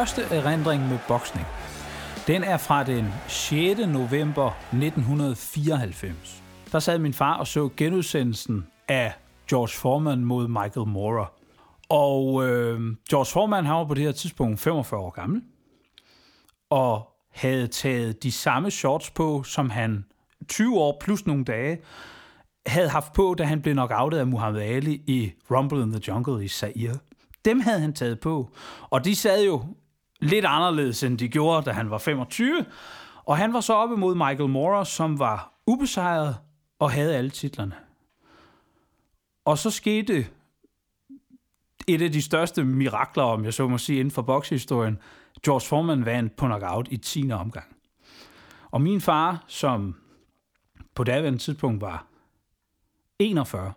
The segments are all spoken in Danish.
første erindring med boksning, den er fra den 6. november 1994. Der sad min far og så genudsendelsen af George Foreman mod Michael Moore. Og øh, George Foreman han var på det her tidspunkt 45 år gammel, og havde taget de samme shorts på, som han 20 år plus nogle dage havde haft på, da han blev knockoutet af Muhammad Ali i Rumble in the Jungle i Zaire. Dem havde han taget på, og de sad jo lidt anderledes, end de gjorde, da han var 25. Og han var så oppe mod Michael Moore, som var ubesejret og havde alle titlerne. Og så skete et af de største mirakler, om jeg så må sige, inden for bokshistorien. George Foreman vandt på knockout i 10. omgang. Og min far, som på daværende tidspunkt var 41,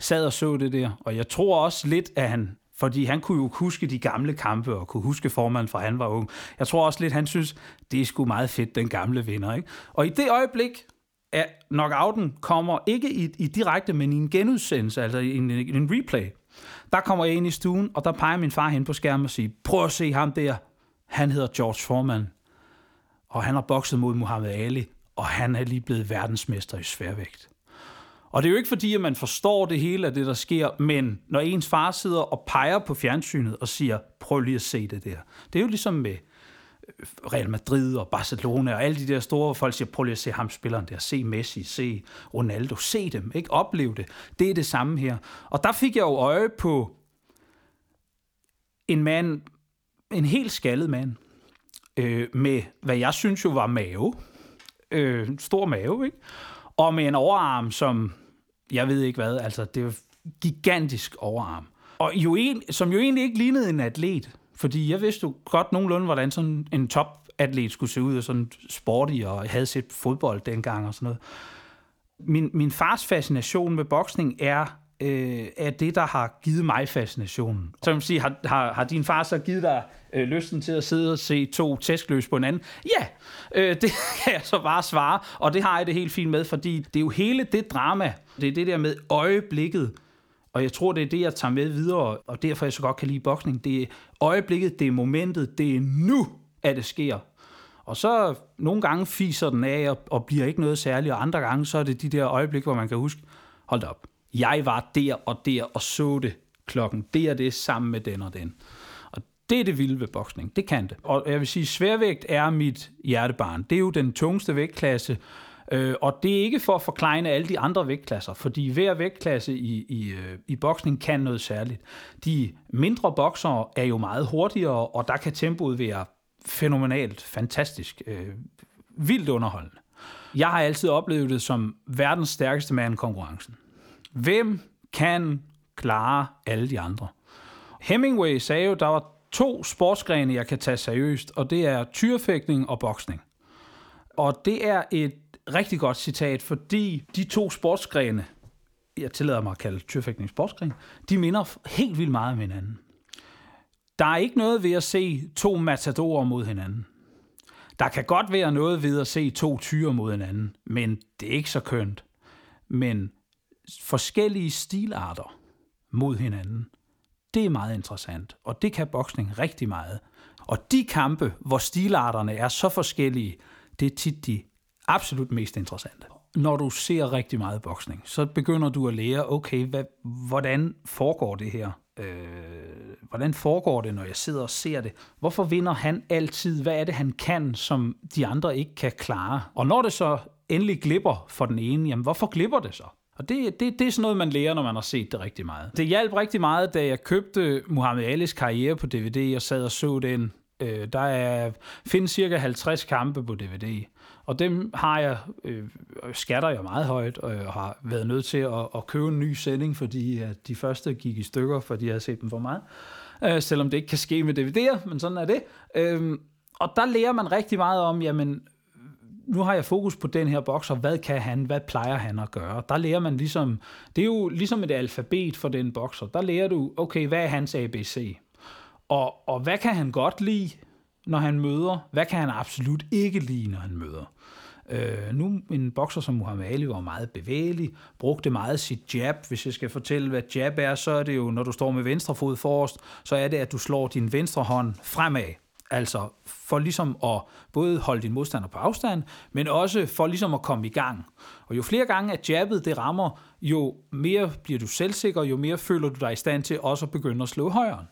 sad og så det der. Og jeg tror også lidt, at han, fordi han kunne jo huske de gamle kampe, og kunne huske formanden fra han var ung. Jeg tror også lidt, han synes, det er sgu meget fedt, den gamle vinder. Ikke? Og i det øjeblik, at knockouten kommer ikke i, i direkte, men i en genudsendelse, altså i en, en replay, der kommer jeg ind i stuen, og der peger min far hen på skærmen og siger, prøv at se ham der. Han hedder George Foreman, og han har bokset mod Muhammad Ali, og han er lige blevet verdensmester i sværvægt. Og det er jo ikke fordi, at man forstår det hele af det, der sker, men når ens far sidder og peger på fjernsynet og siger, prøv lige at se det der. Det er jo ligesom med øh, Real Madrid og Barcelona og alle de der store folk siger, prøv lige at se ham spilleren der, se Messi, se Ronaldo, se dem, ikke? Oplev det. Det er det samme her. Og der fik jeg jo øje på en mand, en helt skaldet mand, øh, med hvad jeg synes jo var mave, øh, stor mave, ikke? Og med en overarm, som jeg ved ikke hvad, altså det var gigantisk overarm. Og jo en, som jo egentlig ikke lignede en atlet, fordi jeg vidste jo godt nogenlunde, hvordan sådan en topatlet skulle se ud, og sådan sporty, og havde set fodbold dengang og sådan noget. Min, min fars fascination med boksning er, øh, er det, der har givet mig fascinationen. Så man sige, har, har, har din far så givet dig øh, lysten til at sidde og se to tæskløs på hinanden? Ja, øh, det kan jeg så bare svare, og det har jeg det helt fint med, fordi det er jo hele det drama, det er det der med øjeblikket, og jeg tror, det er det, jeg tager med videre, og derfor jeg så godt kan lide boksning. Det er øjeblikket, det er momentet, det er nu, at det sker. Og så nogle gange fiser den af og, og bliver ikke noget særligt, og andre gange så er det de der øjeblikke, hvor man kan huske, hold da op, jeg var der og der og så det klokken det og det sammen med den og den. Og det er det vilde ved boksning. Det kan det. Og jeg vil sige, sværvægt er mit hjertebarn. Det er jo den tungeste vægtklasse, Øh, og det er ikke for at forklejne alle de andre vægtklasser, fordi hver vægtklasse i, i, øh, i boksning kan noget særligt. De mindre boksere er jo meget hurtigere, og der kan tempoet være fænomenalt, fantastisk, øh, vildt underholdende. Jeg har altid oplevet det som verdens stærkeste mand konkurrencen. Hvem kan klare alle de andre? Hemingway sagde jo, der var to sportsgrene, jeg kan tage seriøst, og det er tyrefægtning og boksning. Og det er et rigtig godt citat, fordi de to sportsgrene, jeg tillader mig at kalde tyrefægtning sportsgren, de minder helt vildt meget om hinanden. Der er ikke noget ved at se to matadorer mod hinanden. Der kan godt være noget ved at se to tyre mod hinanden, men det er ikke så kønt. Men forskellige stilarter mod hinanden, det er meget interessant, og det kan boksning rigtig meget. Og de kampe, hvor stilarterne er så forskellige, det er tit de absolut mest interessante. Når du ser rigtig meget boksning, så begynder du at lære, okay, hvad, hvordan foregår det her? Øh, hvordan foregår det, når jeg sidder og ser det? Hvorfor vinder han altid? Hvad er det, han kan, som de andre ikke kan klare? Og når det så endelig glipper for den ene, jamen hvorfor glipper det så? Og det, det, det er sådan noget, man lærer, når man har set det rigtig meget. Det hjalp rigtig meget, da jeg købte Muhammad Alis karriere på DVD og sad og så den. Øh, der er, findes cirka 50 kampe på DVD. Og dem har jeg, øh, skatter jeg meget højt, og jeg har været nødt til at, at købe en ny sending, fordi at de første gik i stykker, fordi jeg har set dem for meget. Øh, selvom det ikke kan ske med DVD'er, men sådan er det. Øh, og der lærer man rigtig meget om, jamen, nu har jeg fokus på den her bokser, hvad kan han, hvad plejer han at gøre? Der lærer man ligesom, det er jo ligesom et alfabet for den bokser. Der lærer du, okay, hvad er hans ABC? Og, og hvad kan han godt lide? når han møder? Hvad kan han absolut ikke lide, når han møder? Øh, nu en bokser som Muhammad Ali var meget bevægelig, brugte meget sit jab. Hvis jeg skal fortælle, hvad jab er, så er det jo, når du står med venstre fod forrest, så er det, at du slår din venstre hånd fremad. Altså for ligesom at både holde din modstander på afstand, men også for ligesom at komme i gang. Og jo flere gange at jabbet det rammer, jo mere bliver du selvsikker, jo mere føler du dig i stand til også at begynde at slå højere.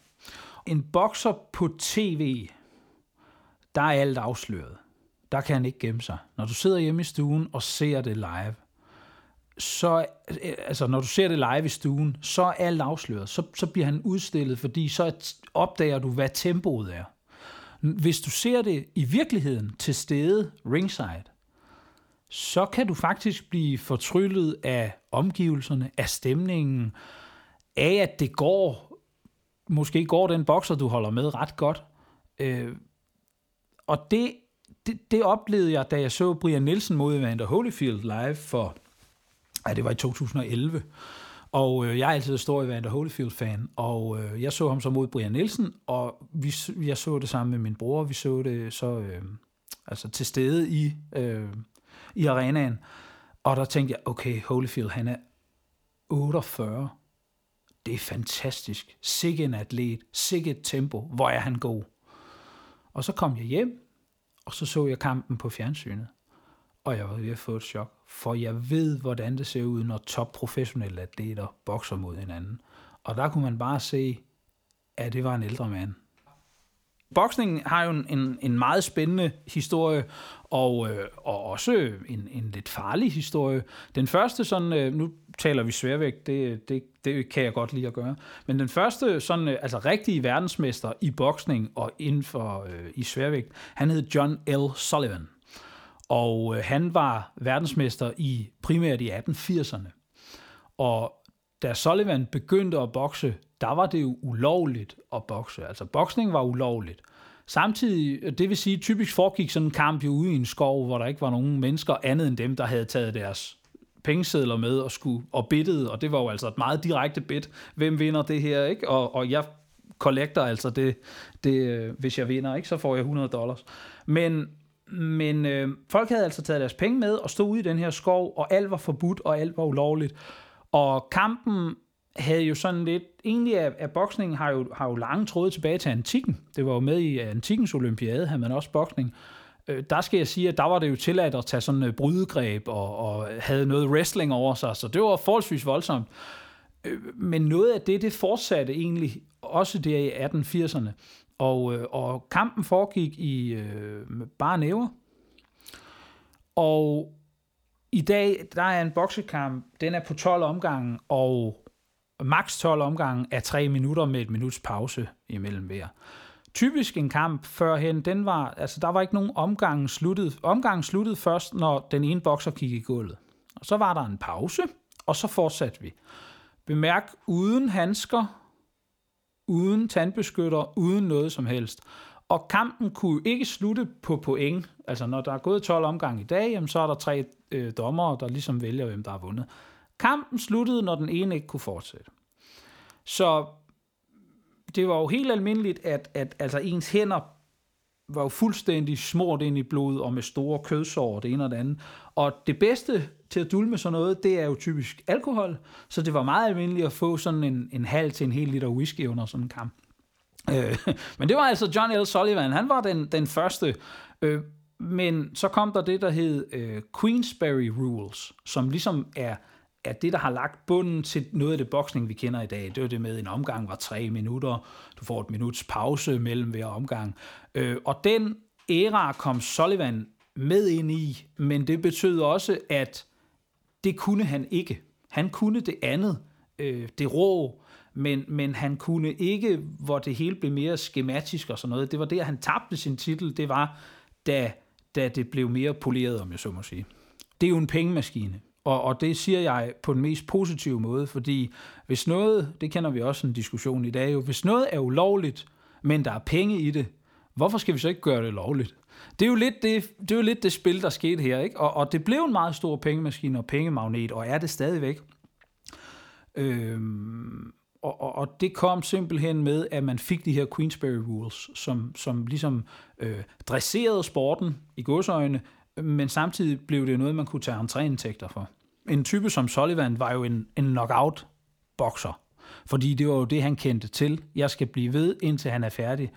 En bokser på tv, der er alt afsløret. Der kan han ikke gemme sig. Når du sidder hjemme i stuen og ser det live, så, altså når du ser det live i stuen, så er alt afsløret. Så, så bliver han udstillet, fordi så opdager du, hvad tempoet er. Hvis du ser det i virkeligheden til stede ringside, så kan du faktisk blive fortryllet af omgivelserne, af stemningen, af at det går, måske går den bokser, du holder med ret godt. Øh, og det, det, det oplevede jeg, da jeg så Brian Nielsen mod Evander Holyfield live for, ja, det var i 2011. Og øh, jeg er altid stor Evander Holyfield-fan, og øh, jeg så ham så mod Brian Nielsen, og vi, jeg så det sammen med min bror, vi så det så øh, altså til stede i, øh, i arenaen, og der tænkte jeg, okay, Holyfield, han er 48, det er fantastisk, sikke en atlet, sikke et tempo, hvor er han god. Og så kom jeg hjem, og så så jeg kampen på fjernsynet, og jeg var ved at få et chok, for jeg ved, hvordan det ser ud, når top professionelle atleter bokser mod hinanden. Og der kunne man bare se, at det var en ældre mand. Boksningen har jo en, en meget spændende historie, og, øh, og også en, en lidt farlig historie. Den første sådan, øh, nu taler vi sværvægt, det, det, det kan jeg godt lide at gøre, men den første sådan, øh, altså rigtige verdensmester i boksning og inden for øh, i sværvægt, han hed John L. Sullivan. Og øh, han var verdensmester i primært i 1880'erne. Og da Sullivan begyndte at bokse, der var det jo ulovligt at bokse. Altså boksning var ulovligt. Samtidig, det vil sige, typisk foregik sådan en kamp jo ude i en skov, hvor der ikke var nogen mennesker andet end dem, der havde taget deres pengesedler med og skulle og bittede, og det var jo altså et meget direkte bid. Hvem vinder det her, ikke? Og, og jeg collector altså det, det, øh, hvis jeg vinder, ikke? Så får jeg 100 dollars. Men men øh, folk havde altså taget deres penge med og stod ude i den her skov, og alt var forbudt, og alt var ulovligt. Og kampen havde jo sådan lidt, egentlig af, af boksningen har jo, har jo lange tråde tilbage til antikken. Det var jo med i øh, antikkens olympiade, havde man også boksning. Øh, der skal jeg sige, at der var det jo tilladt at tage sådan et brydegreb og, og havde noget wrestling over sig, så det var forholdsvis voldsomt. Øh, men noget af det, det fortsatte egentlig også der i 1880'erne. Og, øh, og kampen foregik i øh, bare næver. Og i dag, der er en boksekamp, den er på 12 omgange, og maks 12 omgange er 3 minutter med et minuts pause imellem hver. Typisk en kamp førhen, den var, altså der var ikke nogen omgang sluttet. Omgangen sluttede først, når den ene bokser kiggede i gulvet. Og så var der en pause, og så fortsatte vi. Bemærk, uden handsker, uden tandbeskytter, uden noget som helst. Og kampen kunne ikke slutte på point. Altså når der er gået 12 omgange i dag, jamen, så er der tre øh, dommere, der ligesom vælger, hvem der har vundet. Kampen sluttede, når den ene ikke kunne fortsætte. Så det var jo helt almindeligt, at, at altså ens hænder var jo fuldstændig smurt ind i blod og med store kødsår og det ene og det andet. Og det bedste til at dulme sådan noget, det er jo typisk alkohol, så det var meget almindeligt at få sådan en, en halv til en hel liter whisky under sådan en kamp. Øh, men det var altså John L. Sullivan, han var den, den første. Øh, men så kom der det, der hed øh, Queensberry Rules, som ligesom er er det, der har lagt bunden til noget af det boksning, vi kender i dag. Det var det med, at en omgang var tre minutter, du får et minuts pause mellem hver omgang. Øh, og den æra kom Sullivan med ind i, men det betød også, at det kunne han ikke. Han kunne det andet, øh, det rå, men, men han kunne ikke, hvor det hele blev mere skematisk og sådan noget. Det var der, han tabte sin titel, det var, da, da det blev mere poleret, om jeg så må sige. Det er jo en pengemaskine. Og, og det siger jeg på den mest positive måde, fordi hvis noget, det kender vi også en diskussion i dag, jo, hvis noget er ulovligt, men der er penge i det, hvorfor skal vi så ikke gøre det lovligt? Det er jo lidt det, det, er jo lidt det spil, der skete her, ikke? Og, og det blev en meget stor pengemaskine og pengemagnet, og er det stadigvæk. Øhm, og, og, og det kom simpelthen med, at man fik de her Queensberry Rules, som, som ligesom øh, dresserede sporten i godsøjne, men samtidig blev det noget, man kunne tage entréindtægter for. En type som Sullivan var jo en, en knockout-bokser, fordi det var jo det, han kendte til. Jeg skal blive ved, indtil han er færdig.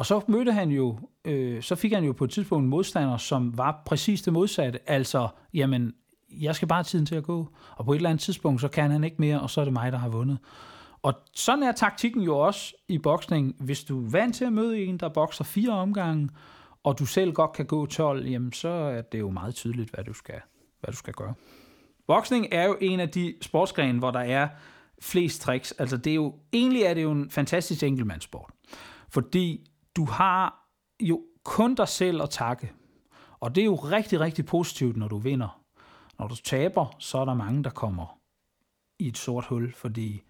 Og så mødte han jo, øh, så fik han jo på et tidspunkt en modstander, som var præcis det modsatte. Altså, jamen, jeg skal bare have tiden til at gå. Og på et eller andet tidspunkt, så kan han ikke mere, og så er det mig, der har vundet. Og sådan er taktikken jo også i boksning. Hvis du er vant til at møde en, der bokser fire omgange, og du selv godt kan gå 12, jamen så er det jo meget tydeligt, hvad du skal, hvad du skal gøre. Boksning er jo en af de sportsgrene, hvor der er flest tricks. Altså det er jo, egentlig er det jo en fantastisk enkeltmandssport. Fordi du har jo kun dig selv at takke. Og det er jo rigtig, rigtig positivt, når du vinder. Når du taber, så er der mange, der kommer i et sort hul, fordi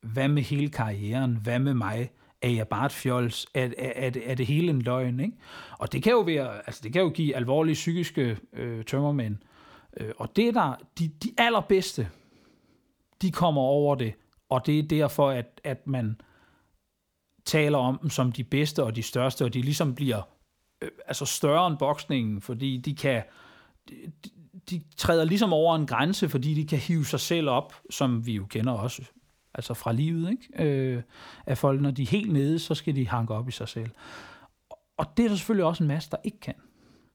hvad med hele karrieren? Hvad med mig? Er jeg bare et fjols? Er, er, er, det, er det hele en løgn? Ikke? Og det kan jo være, altså det kan jo give alvorlige psykiske øh, tømmermænd. Øh, og det er der, de, de allerbedste, de kommer over det, og det er derfor, at, at man taler om dem som de bedste og de største, og de ligesom bliver øh, altså større end boksningen, fordi de kan de, de træder ligesom over en grænse, fordi de kan hive sig selv op, som vi jo kender også altså fra livet, ikke? Øh, at folk, når de er helt nede, så skal de hanke op i sig selv. Og det er der selvfølgelig også en masse, der ikke kan.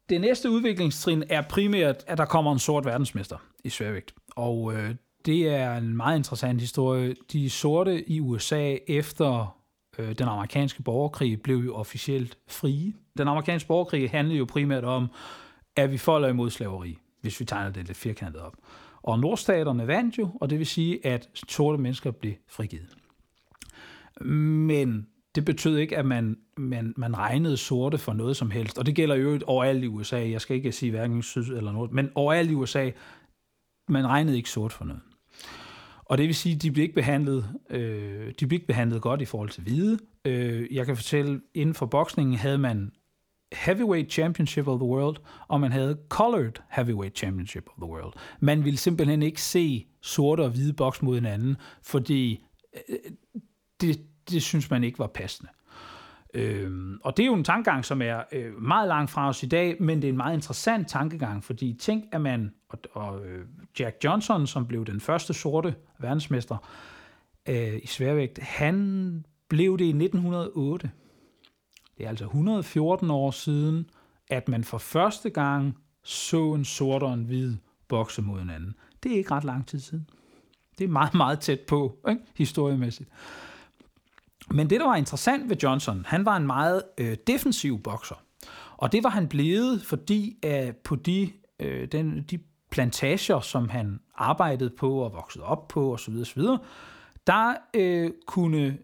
Det næste udviklingstrin er primært, at der kommer en sort verdensmester i sværvægt. Og øh, det er en meget interessant historie. De sorte i USA efter øh, den amerikanske borgerkrig blev jo officielt frie. Den amerikanske borgerkrig handlede jo primært om, at vi folder imod slaveri, hvis vi tegner det lidt firkantet op. Og nordstaterne vandt jo, og det vil sige, at sorte mennesker blev frigivet. Men det betød ikke, at man, man, man regnede sorte for noget som helst. Og det gælder jo overalt i USA. Jeg skal ikke sige hverken syd eller nord, men overalt i USA, man regnede ikke sort for noget. Og det vil sige, at de blev ikke behandlet, øh, de blev ikke behandlet godt i forhold til hvide. Øh, jeg kan fortælle, inden for boksningen havde man Heavyweight Championship of the World, og man havde Colored Heavyweight Championship of the World. Man ville simpelthen ikke se sorte og hvide boks mod hinanden, fordi øh, det, det synes man ikke var passende. Øhm, og det er jo en tankegang, som er øh, meget langt fra os i dag, men det er en meget interessant tankegang, fordi tænk, at man, og, og øh, Jack Johnson, som blev den første sorte verdensmester øh, i sværvægt, han blev det i 1908. Det er altså 114 år siden, at man for første gang så en sort og en hvid bokse mod hinanden. Det er ikke ret lang tid siden. Det er meget, meget tæt på, ikke? historiemæssigt. Men det, der var interessant ved Johnson, han var en meget øh, defensiv bokser. Og det var han blevet, fordi at på de, øh, den, de plantager, som han arbejdede på og voksede op på osv., osv. der øh, kunne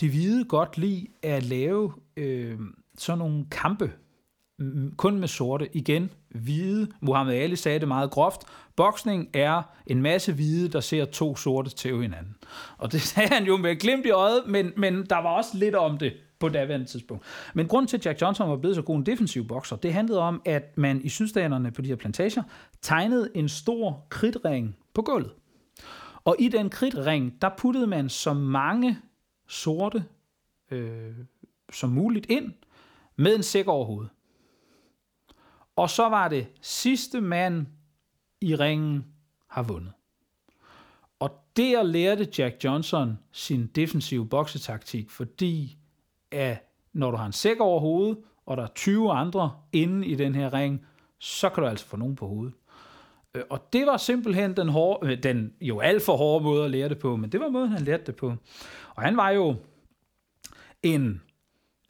de hvide godt lide at lave øh, sådan nogle kampe, Mm, kun med sorte. Igen, hvide. Muhammad Ali sagde det meget groft. Boksning er en masse hvide, der ser to sorte til hinanden. Og det sagde han jo med glimt i øjet, men, men der var også lidt om det på daværende tidspunkt. Men grund til, at Jack Johnson var blevet så god en defensiv bokser, det handlede om, at man i sydstaterne på de her plantager tegnede en stor kridtring på gulvet. Og i den kridtring, der puttede man så mange sorte øh, som muligt ind med en sæk over hovedet. Og så var det sidste mand i ringen har vundet. Og der lærte Jack Johnson sin defensive boksetaktik, fordi at når du har en sæk over hovedet, og der er 20 andre inde i den her ring, så kan du altså få nogen på hovedet. Øh, og det var simpelthen den, hårde, øh, den jo alt for hårde måde at lære det på, men det var måden, han lærte det på. Og han var jo en,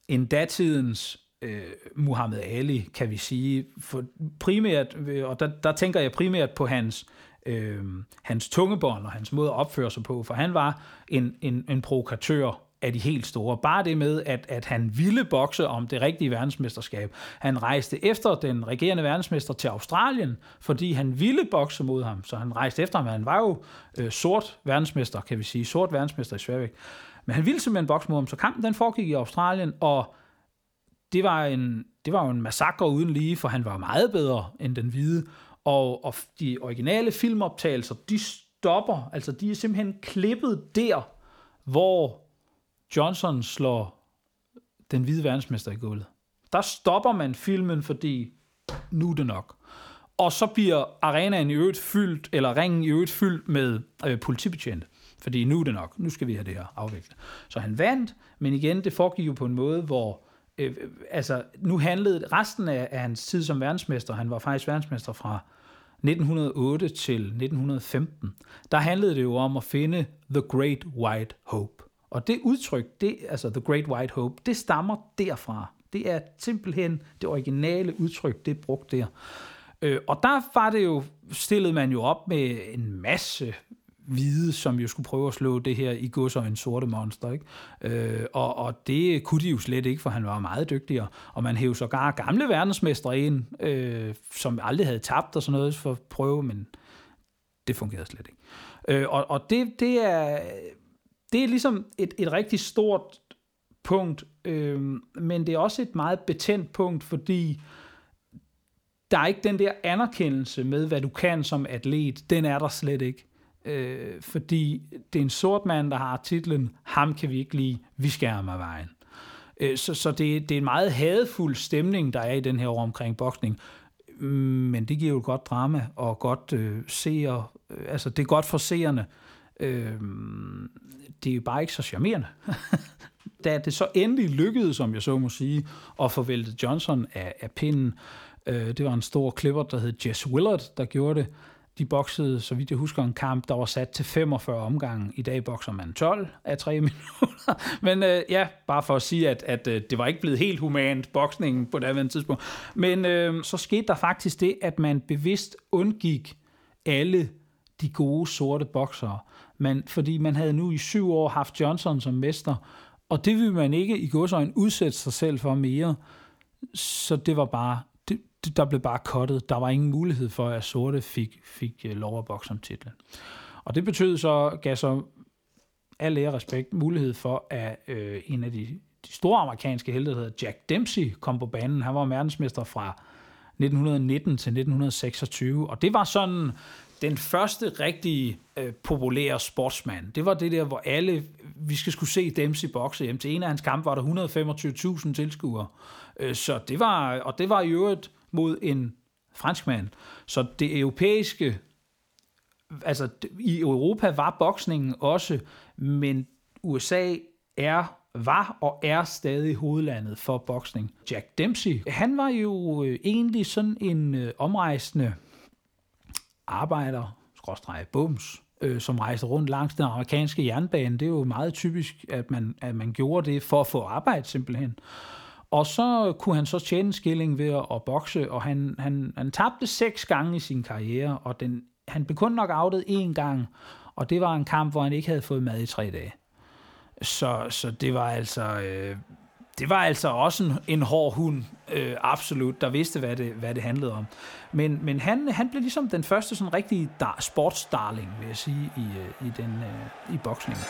en datidens øh, Muhammad Ali, kan vi sige. For primært, øh, og der, der tænker jeg primært på hans, øh, hans tungebånd og hans måde at opføre sig på, for han var en, en, en provokatør af de helt store. Bare det med, at, at han ville bokse om det rigtige verdensmesterskab. Han rejste efter den regerende verdensmester til Australien, fordi han ville bokse mod ham. Så han rejste efter ham. Han var jo øh, sort verdensmester, kan vi sige. Sort verdensmester i sværvægt. Men han ville simpelthen bokse mod ham, så kampen den foregik i Australien, og det var, en, det var jo en massakre uden lige, for han var meget bedre end den hvide. Og, og de originale filmoptagelser, de stopper, altså de er simpelthen klippet der, hvor Johnson slår den hvide verdensmester i gulvet. Der stopper man filmen, fordi nu er det nok. Og så bliver arenaen i øvrigt fyldt, eller ringen i øvrigt fyldt med øh, politibetjente. Fordi nu er det nok. Nu skal vi have det her afviklet. Så han vandt, men igen, det foregik jo på en måde, hvor øh, altså, nu handlede resten af, af hans tid som verdensmester, han var faktisk verdensmester fra 1908 til 1915, der handlede det jo om at finde The Great White Hope. Og det udtryk, det, altså The Great White Hope, det stammer derfra. Det er simpelthen det originale udtryk, det er brugt der. Øh, og der var det jo, stillede man jo op med en masse hvide, som jo skulle prøve at slå det her i en sorte monster. Ikke? Øh, og, og det kunne de jo slet ikke, for han var meget dygtigere. Og man hævde sågar gamle verdensmestre ind, øh, som aldrig havde tabt og sådan noget for at prøve, men det fungerede slet ikke. Øh, og og det, det, er, det er ligesom et, et rigtig stort punkt, øh, men det er også et meget betændt punkt, fordi der er ikke den der anerkendelse med, hvad du kan som atlet. Den er der slet ikke. Øh, fordi det er en sort mand, der har titlen, ham kan vi ikke lide, vi skærer med vejen. Øh, så så det, det er en meget hadefuld stemning, der er i den her år omkring boksning. Men det giver jo et godt drama og godt øh, seer, øh, altså det er godt for seerne. Øh, det er jo bare ikke så charmerende. da det så endelig lykkedes, som jeg så må sige, at få væltet Johnson af, af pinden, øh, det var en stor klipper, der hed Jess Willard, der gjorde det, de boksede, så vidt jeg husker, en kamp, der var sat til 45 omgange. I dag bokser man 12 af 3 minutter. Men øh, ja, bare for at sige, at, at øh, det var ikke blevet helt humant, boksningen på det tidspunkt. Men øh, så skete der faktisk det, at man bevidst undgik alle de gode sorte boksere. Man, fordi man havde nu i syv år haft Johnson som mester, og det ville man ikke i godsøjen udsætte sig selv for mere. Så det var bare der blev bare kottet. Der var ingen mulighed for, at sorte fik, fik øh, lov at bokse om titlen. Og det betød så, gav så al ære respekt mulighed for, at øh, en af de, de store amerikanske helte, der hedder Jack Dempsey, kom på banen. Han var verdensmester fra 1919 til 1926, og det var sådan den første rigtige øh, populære sportsmand. Det var det der, hvor alle, vi skal skulle se Dempsey bokse hjem. Til en af hans kampe var der 125.000 tilskuere. Øh, så det var, og det var i øvrigt mod en franskmand. Så det europæiske, altså i Europa var boksningen også, men USA er var og er stadig hovedlandet for boksning. Jack Dempsey, han var jo øh, egentlig sådan en øh, omrejsende arbejder, skråstreget bums, øh, som rejste rundt langs den amerikanske jernbane. Det er jo meget typisk, at man, at man gjorde det for at få arbejde simpelthen. Og så kunne han så tjene en skilling ved at, at bokse, og han, han, han tabte seks gange i sin karriere, og den, han blev kun nok outet én gang, og det var en kamp, hvor han ikke havde fået mad i tre dage. Så, så det var altså... Øh, det var altså også en, en hård hund, øh, absolut, der vidste, hvad det, hvad det handlede om. Men, men han, han blev ligesom den første sådan rigtige dar, sportsdarling, vil jeg sige, i, øh, i, den, øh, i boksningen.